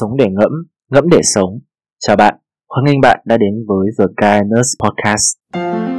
sống để ngẫm, ngẫm để sống. Chào bạn, hoan nghênh bạn đã đến với The Kindness Podcast.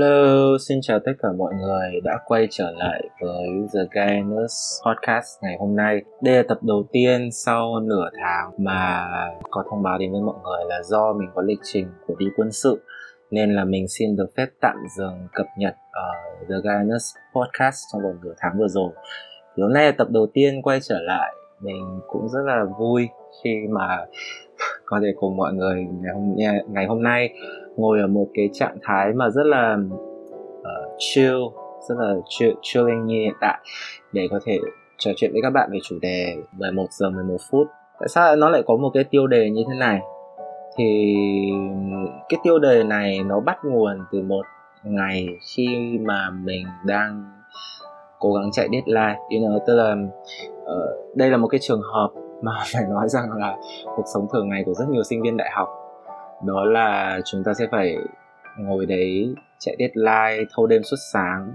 Hello, xin chào tất cả mọi người đã quay trở lại với The Guyness Podcast ngày hôm nay. Đây là tập đầu tiên sau nửa tháng mà có thông báo đến với mọi người là do mình có lịch trình của đi quân sự nên là mình xin được phép tạm dừng cập nhật ở The Guyness Podcast trong vòng nửa tháng vừa rồi. Thì hôm nay là tập đầu tiên quay trở lại mình cũng rất là vui khi mà có thể cùng mọi người ngày hôm, ngày hôm nay ngồi ở một cái trạng thái mà rất là uh, chill rất là chill, chilling như hiện tại để có thể trò chuyện với các bạn về chủ đề 11 giờ 11 phút. Tại sao nó lại có một cái tiêu đề như thế này? Thì cái tiêu đề này nó bắt nguồn từ một ngày khi mà mình đang cố gắng chạy deadline you know, tức là uh, đây là một cái trường hợp mà phải nói rằng là cuộc sống thường ngày của rất nhiều sinh viên đại học đó là chúng ta sẽ phải ngồi đấy, chạy deadline, thâu đêm suốt sáng.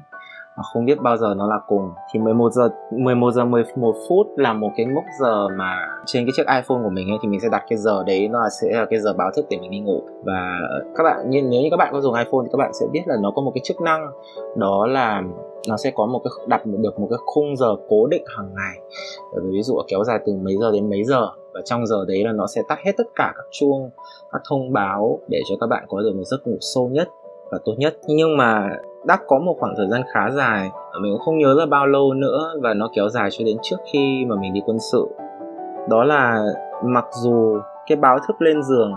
Mà không biết bao giờ nó là cùng. Thì 11 giờ 11 giờ 11 phút là một cái mốc giờ mà trên cái chiếc iPhone của mình ấy, thì mình sẽ đặt cái giờ đấy, nó là sẽ là cái giờ báo thức để mình đi ngủ. Và các bạn, như, nếu như các bạn có dùng iPhone thì các bạn sẽ biết là nó có một cái chức năng. Đó là nó sẽ có một cái đặt được một cái khung giờ cố định hàng ngày. Ví dụ kéo dài từ mấy giờ đến mấy giờ và trong giờ đấy là nó sẽ tắt hết tất cả các chuông, các thông báo để cho các bạn có được một giấc ngủ sâu nhất và tốt nhất. Nhưng mà đã có một khoảng thời gian khá dài, mình cũng không nhớ là bao lâu nữa và nó kéo dài cho đến trước khi mà mình đi quân sự. Đó là mặc dù cái báo thức lên giường,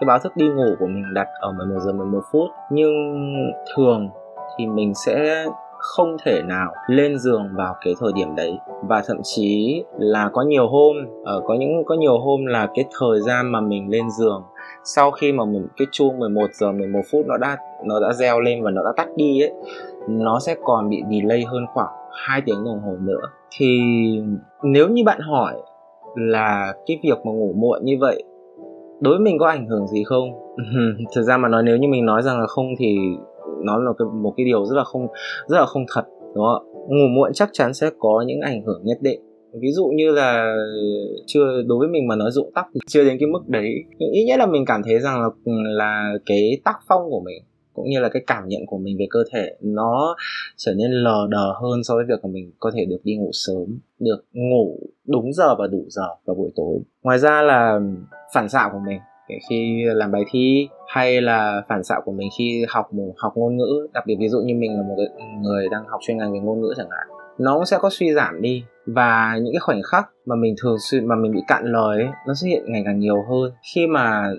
cái báo thức đi ngủ của mình đặt ở 11 giờ 11 phút, nhưng thường thì mình sẽ không thể nào lên giường vào cái thời điểm đấy. Và thậm chí là có nhiều hôm ở có những, có nhiều hôm là cái thời gian mà mình lên giường, sau khi mà mình, cái chuông 11 giờ 11 phút nó đã nó đã reo lên và nó đã tắt đi ấy, nó sẽ còn bị delay hơn khoảng 2 tiếng đồng hồ nữa. Thì nếu như bạn hỏi là cái việc mà ngủ muộn như vậy, đối với mình có ảnh hưởng gì không? Thực ra mà nói, nếu như mình nói rằng là không thì nó là cái, một cái điều rất là không rất là không thật đúng không ngủ muộn chắc chắn sẽ có những ảnh hưởng nhất định. Ví dụ như là chưa đối với mình mà nói dụng tóc thì chưa đến cái mức đấy. Nhưng ít nhất là mình cảm thấy rằng là là cái tác phong của mình cũng như là cái cảm nhận của mình về cơ thể nó trở nên lờ đờ hơn so với việc mà mình có thể được đi ngủ sớm được ngủ đúng giờ và đủ giờ vào buổi tối. Ngoài ra là phản xạ của mình. Khi làm bài thi hay là phản xạ của mình khi học một học ngôn ngữ đặc biệt ví dụ như mình là một người đang học chuyên ngành về ngôn ngữ chẳng hạn nó cũng sẽ có suy giảm đi. Và những cái khoảnh khắc mà mình thường xuyên mà mình bị cạn lời ấy, nó xuất hiện ngày càng nhiều hơn. Khi mà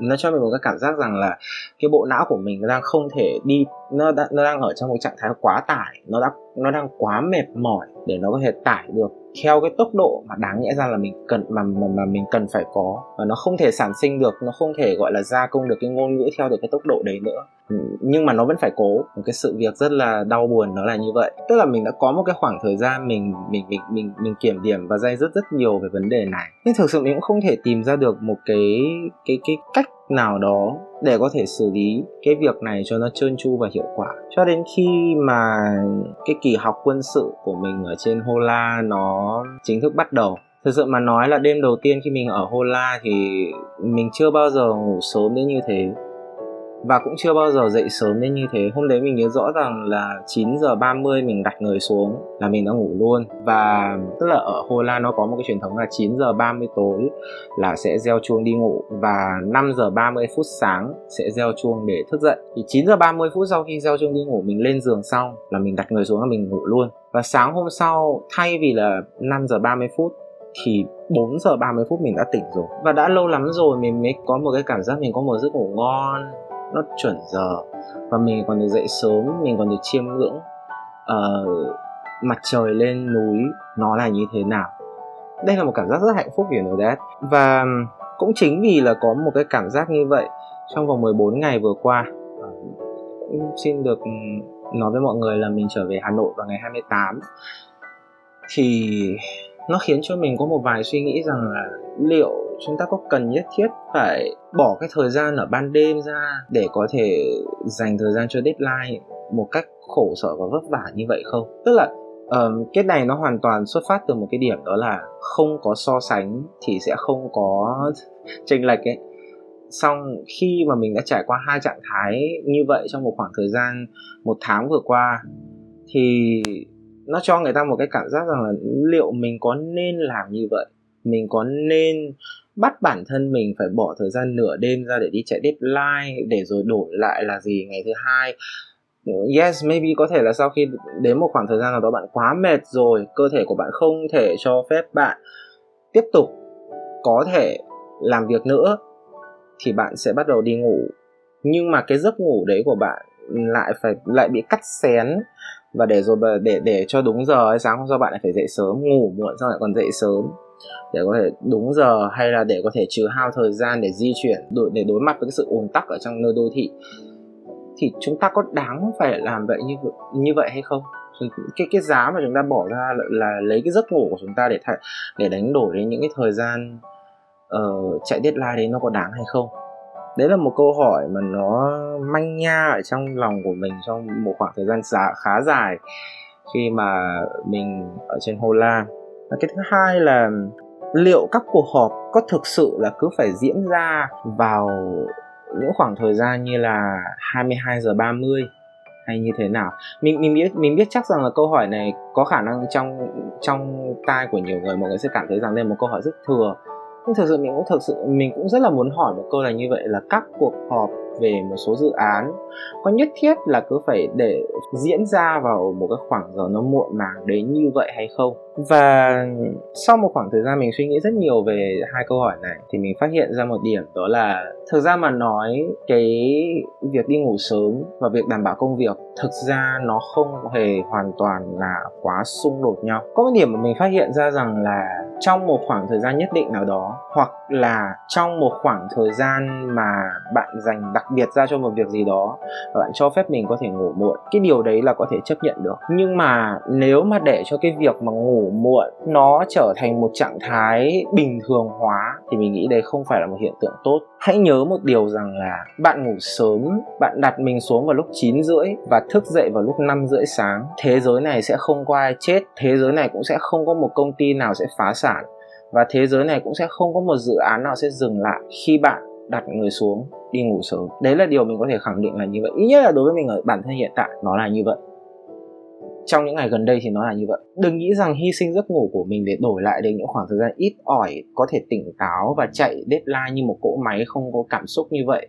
nó cho mình một cái cảm giác rằng là cái bộ não của mình nó đang không thể đi nó đã, nó đang ở trong một trạng thái quá tải nó đã nó đang quá mệt mỏi để nó có thể tải được theo cái tốc độ mà đáng nhẽ ra là mình cần mà, mà mà mình cần phải có. Và nó không thể sản sinh được nó không thể gọi là gia công được cái ngôn ngữ theo được cái tốc độ đấy nữa. Ừ, nhưng mà nó vẫn phải cố. Một cái sự việc rất là đau buồn nó là như vậy. Tức là mình đã có một cái khoảng thời gian mình mình mình mình mình kiểm điểm và dây dứt rất nhiều về vấn đề này. Nhưng thực sự mình cũng không thể tìm ra được một cái cái cái cách nào đó để có thể xử lý cái việc này cho nó trơn tru và hiệu quả. Cho đến khi mà cái kỳ học quân sự của mình ở trên Hola nó chính thức bắt đầu. Thực sự mà nói là đêm đầu tiên khi mình ở Hola thì mình chưa bao giờ ngủ sớm đến như thế và cũng chưa bao giờ dậy sớm đến như thế. Hôm đấy mình nhớ rõ rằng là 9 giờ 30 mình đặt người xuống là mình đã ngủ luôn. Và tức là ở Hồ Lan nó có một cái truyền thống là 9 giờ 30 tối là sẽ gieo chuông đi ngủ và 5 giờ 30 phút sáng sẽ gieo chuông để thức dậy. Thì 9 giờ 30 phút sau khi gieo chuông đi ngủ, mình lên giường xong là mình đặt người xuống là mình ngủ luôn. Và sáng hôm sau, thay vì là 5 giờ 30 phút thì 4 giờ 30 phút mình đã tỉnh rồi. Và đã lâu lắm rồi mình mới có một cái cảm giác mình có một giấc ngủ ngon nó chuẩn giờ. Và mình còn được dậy sớm mình còn được chiêm ngưỡng uh, mặt trời lên núi nó là như thế nào. Đây là một cảm giác rất hạnh phúc you nơi that. Và cũng chính vì là có một cái cảm giác như vậy trong vòng 14 ngày vừa qua uh, xin được nói với mọi người là mình trở về Hà Nội vào ngày 28 thì nó khiến cho mình có một vài suy nghĩ rằng là liệu chúng ta có cần nhất thiết phải bỏ cái thời gian ở ban đêm ra để có thể dành thời gian cho deadline một cách khổ sở và vất vả như vậy không? Tức là um, cái này nó hoàn toàn xuất phát từ một cái điểm đó là không có so sánh thì sẽ không có chênh lệch ấy. Xong khi mà mình đã trải qua hai trạng thái như vậy trong một khoảng thời gian một tháng vừa qua thì nó cho người ta một cái cảm giác rằng là liệu mình có nên làm như vậy? Mình có nên bắt bản thân mình phải bỏ thời gian nửa đêm ra để đi chạy deadline, để rồi đổi lại là gì ngày thứ hai? Yes, maybe có thể là sau khi đến một khoảng thời gian nào đó bạn quá mệt rồi, cơ thể của bạn không thể cho phép bạn tiếp tục có thể làm việc nữa, thì bạn sẽ bắt đầu đi ngủ. Nhưng mà cái giấc ngủ đấy của bạn lại phải, lại bị cắt xén và để rồi để để cho đúng giờ ấy, sáng hôm sau bạn lại phải dậy sớm ngủ muộn xong lại còn dậy sớm. Để có thể đúng giờ hay là để có thể trừ hao thời gian để di chuyển để đối mặt với cái sự ùn tắc ở trong nơi đô thị. Thì chúng ta có đáng phải làm vậy như như vậy hay không? Cái cái giá mà chúng ta bỏ ra là, là lấy cái giấc ngủ của chúng ta để thay, để đánh đổi đến những cái thời gian uh, chạy deadline đấy nó có đáng hay không? Đấy là một câu hỏi mà nó manh nha ở trong lòng của mình trong một khoảng thời gian giá khá dài khi mà mình ở trên Holland và cái thứ hai là liệu các cuộc họp có thực sự là cứ phải diễn ra vào những khoảng thời gian như là 22 giờ 30 hay như thế nào? Mình mình biết mình biết chắc rằng là câu hỏi này có khả năng trong trong tai của nhiều người, mọi người sẽ cảm thấy rằng đây là một câu hỏi rất thừa nhưng thực sự mình cũng thực sự, mình cũng rất là muốn hỏi một câu là như vậy là các cuộc họp về một số dự án có nhất thiết là cứ phải để diễn ra vào một cái khoảng giờ nó muộn màng đến như vậy hay không? Và sau một khoảng thời gian mình suy nghĩ rất nhiều về hai câu hỏi này thì mình phát hiện ra một điểm, đó là thực ra mà nói cái việc đi ngủ sớm và việc đảm bảo công việc thực ra nó không hề hoàn toàn là quá xung đột nhau. Có một điểm mà mình phát hiện ra rằng là trong một khoảng thời gian nhất định nào đó, hoặc là trong một khoảng thời gian mà bạn dành đặc biệt ra cho một việc gì đó và bạn cho phép mình có thể ngủ muộn, cái điều đấy là có thể chấp nhận được. Nhưng mà nếu mà để cho cái việc mà ngủ muộn nó trở thành một trạng thái bình thường hóa, thì mình nghĩ đây không phải là một hiện tượng tốt hãy nhớ một điều rằng là bạn ngủ sớm, bạn đặt mình xuống vào lúc 9 rưỡi và thức dậy vào lúc 5 rưỡi sáng. Thế giới này sẽ không có ai chết, thế giới này cũng sẽ không có một công ty nào sẽ phá sản, và thế giới này cũng sẽ không có một dự án nào sẽ dừng lại khi bạn đặt người xuống đi ngủ sớm. Đấy là điều mình có thể khẳng định là như vậy. Ít nhất là đối với mình ở bản thân hiện tại, nó là như vậy trong những ngày gần đây thì nó là như vậy. Đừng nghĩ rằng hy sinh giấc ngủ của mình để đổi lại được những khoảng thời gian ít ỏi có thể tỉnh táo và chạy deadline như một cỗ máy không có cảm xúc như vậy,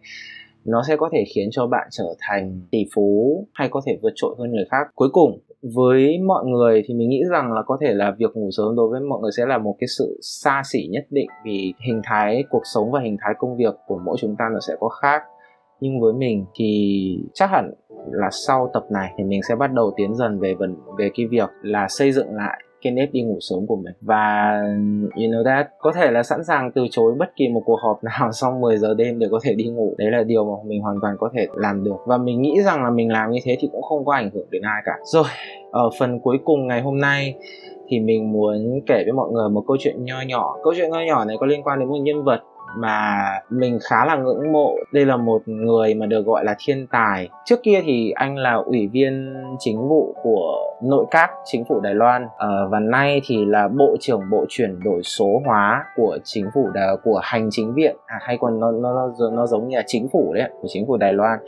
nó sẽ có thể khiến cho bạn trở thành tỷ phú hay có thể vượt trội hơn người khác. Cuối cùng, với mọi người thì mình nghĩ rằng là có thể là việc ngủ sớm đối với mọi người sẽ là một cái sự xa xỉ nhất định vì hình thái cuộc sống và hình thái công việc của mỗi chúng ta nó sẽ có khác nhưng với mình thì chắc hẳn là sau tập này thì mình sẽ bắt đầu tiến dần về vấn, về cái việc là xây dựng lại cái nếp đi ngủ sớm của mình. Và, you know that, có thể là sẵn sàng từ chối bất kỳ một cuộc họp nào sau 10 giờ đêm để có thể đi ngủ. Đấy là điều mà mình hoàn toàn có thể làm được. Và mình nghĩ rằng là mình làm như thế thì cũng không có ảnh hưởng đến ai cả. Rồi, ở phần cuối cùng ngày hôm nay thì mình muốn kể với mọi người một câu chuyện nho nhỏ. Câu chuyện nho nhỏ này có liên quan đến một nhân vật mà mình khá là ngưỡng mộ. Đây là một người mà được gọi là thiên tài. Trước kia thì anh là ủy viên chính vụ của nội các chính phủ Đài Loan. À, và nay thì là bộ trưởng bộ chuyển đổi số hóa của chính phủ Đài, của hành chính viện. À, hay còn nó, nó nó nó giống như là chính phủ đấy của chính phủ Đài Loan.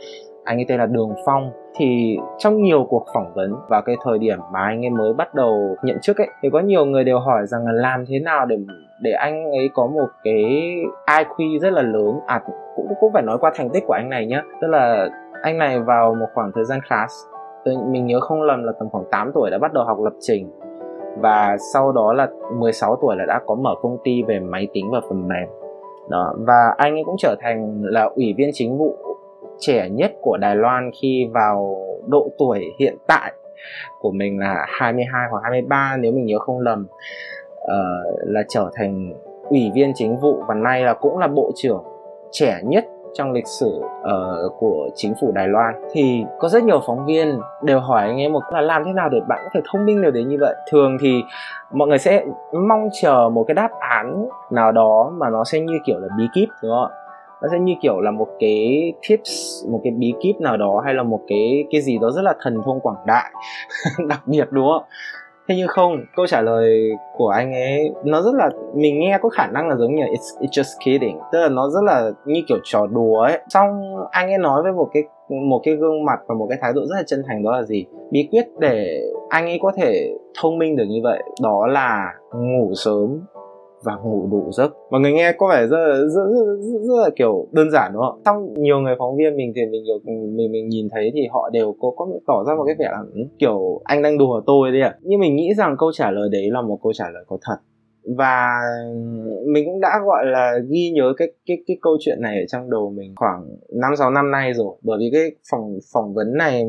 Anh ấy tên là Đường Phong. Thì trong nhiều cuộc phỏng vấn vào cái thời điểm mà anh ấy mới bắt đầu nhận chức ấy thì có nhiều người đều hỏi rằng là làm thế nào để để anh ấy có một cái IQ rất là lớn. À cũng cũng phải nói qua thành tích của anh này nhá. Tức là anh này vào một khoảng thời gian khá mình nhớ không lầm là tầm khoảng 8 tuổi đã bắt đầu học lập trình. Và sau đó là 16 tuổi là đã có mở công ty về máy tính và phần mềm. Đó, và anh ấy cũng trở thành là ủy viên chính vụ trẻ nhất của Đài Loan khi vào độ tuổi hiện tại của mình là 22 hoặc 23 nếu mình nhớ không lầm uh, là trở thành ủy viên chính vụ và nay là cũng là bộ trưởng trẻ nhất trong lịch sử uh, của chính phủ Đài Loan. Thì có rất nhiều phóng viên đều hỏi anh ấy một là làm thế nào để bạn có thể thông minh được đến như vậy? Thường thì mọi người sẽ mong chờ một cái đáp án nào đó mà nó sẽ như kiểu là bí kíp đúng không ạ? Nó sẽ như kiểu là một cái tips một cái bí kíp nào đó hay là một cái cái gì đó rất là thần thông quảng đại đặc biệt đúng không thế nhưng không câu trả lời của anh ấy nó rất là mình nghe có khả năng là giống như it's, it's just kidding. Tức là nó rất là như kiểu trò đùa ấy. Xong anh ấy nói với một cái một cái gương mặt và một cái thái độ rất là chân thành đó là gì? Bí quyết để anh ấy có thể thông minh được như vậy đó là ngủ sớm và ngủ đủ giấc. Mọi người nghe có vẻ rất là, rất, rất, rất, rất là kiểu đơn giản đúng không? Xong nhiều người phóng viên mình thì mình nhiều mình mình nhìn thấy thì họ đều có có tỏ ra một cái vẻ là ừ, kiểu anh đang đùa tôi đấy ạ. À. nhưng mình nghĩ rằng câu trả lời đấy là một câu trả lời có thật và mình cũng đã, gọi là, ghi nhớ cái cái cái câu chuyện này ở trong đầu mình khoảng năm, sáu năm nay rồi. Bởi vì cái phỏng phỏng vấn này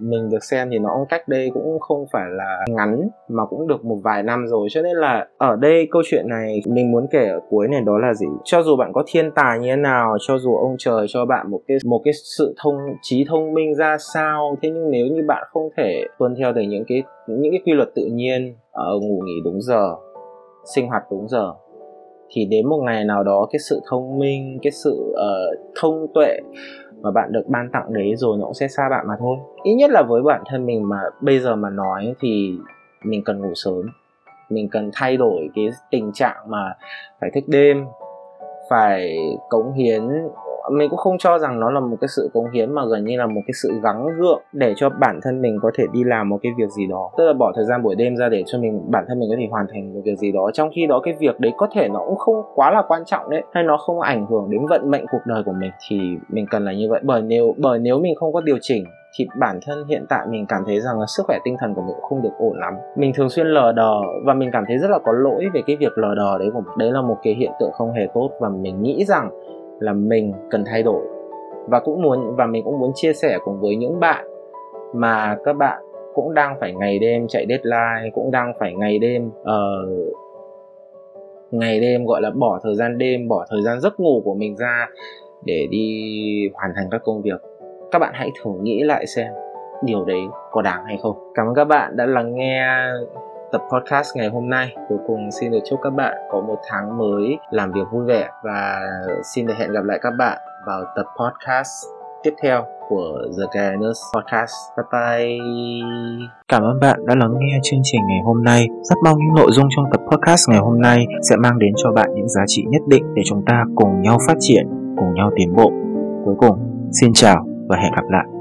mình được xem thì nó cũng cách đây cũng không phải là ngắn, mà cũng được một vài năm rồi. Cho nên là ở đây câu chuyện này mình muốn kể ở cuối này đó là gì? Cho dù bạn có thiên tài như thế nào, cho dù ông trời cho bạn một cái một cái sự thông, trí thông minh ra sao, thế nhưng nếu như bạn không thể tuân theo được những cái những cái quy luật tự nhiên ở ngủ nghỉ đúng giờ sinh hoạt đúng giờ. Thì đến một ngày nào đó cái sự thông minh cái sự uh, thông tuệ mà bạn được ban tặng đấy rồi nó cũng sẽ xa bạn mà thôi. Ít nhất là với bản thân mình mà bây giờ mà nói thì mình cần ngủ sớm. Mình cần thay đổi cái tình trạng mà phải thức đêm phải cống hiến mình cũng không cho rằng nó là một cái sự cống hiến, mà gần như là một cái sự gắng gượng để cho bản thân mình có thể đi làm một cái việc gì đó. Tức là bỏ thời gian buổi đêm ra để cho mình, bản thân mình có thể hoàn thành một việc gì đó. Trong khi đó cái việc đấy có thể nó cũng không quá là quan trọng đấy, hay nó không ảnh hưởng đến vận mệnh cuộc đời của mình, thì mình cần là như vậy. Bởi nếu bởi nếu mình không có điều chỉnh, thì bản thân hiện tại mình cảm thấy rằng là sức khỏe tinh thần của mình cũng không được ổn lắm. Mình thường xuyên lờ đờ, và mình cảm thấy rất là có lỗi về cái việc lờ đờ đấy của mình. Đấy là một cái hiện tượng không hề tốt, và mình nghĩ rằng là mình cần thay đổi. Và cũng muốn và mình cũng muốn chia sẻ cùng với những bạn mà các bạn cũng đang phải ngày đêm chạy deadline cũng đang phải ngày đêm uh, ngày đêm gọi là bỏ thời gian đêm bỏ thời gian giấc ngủ của mình ra để đi hoàn thành các công việc. Các bạn hãy thử nghĩ lại xem điều đấy có đáng hay không? Cảm ơn các bạn đã lắng nghe tập podcast ngày hôm nay cuối cùng xin được chúc các bạn có một tháng mới làm việc vui vẻ và xin được hẹn gặp lại các bạn vào tập podcast tiếp theo của The Guidance Podcast. Bye bye. Cảm ơn bạn đã lắng nghe chương trình ngày hôm nay. Rất mong những nội dung trong tập podcast ngày hôm nay sẽ mang đến cho bạn những giá trị nhất định để chúng ta cùng nhau phát triển, cùng nhau tiến bộ. Cuối cùng, xin chào và hẹn gặp lại.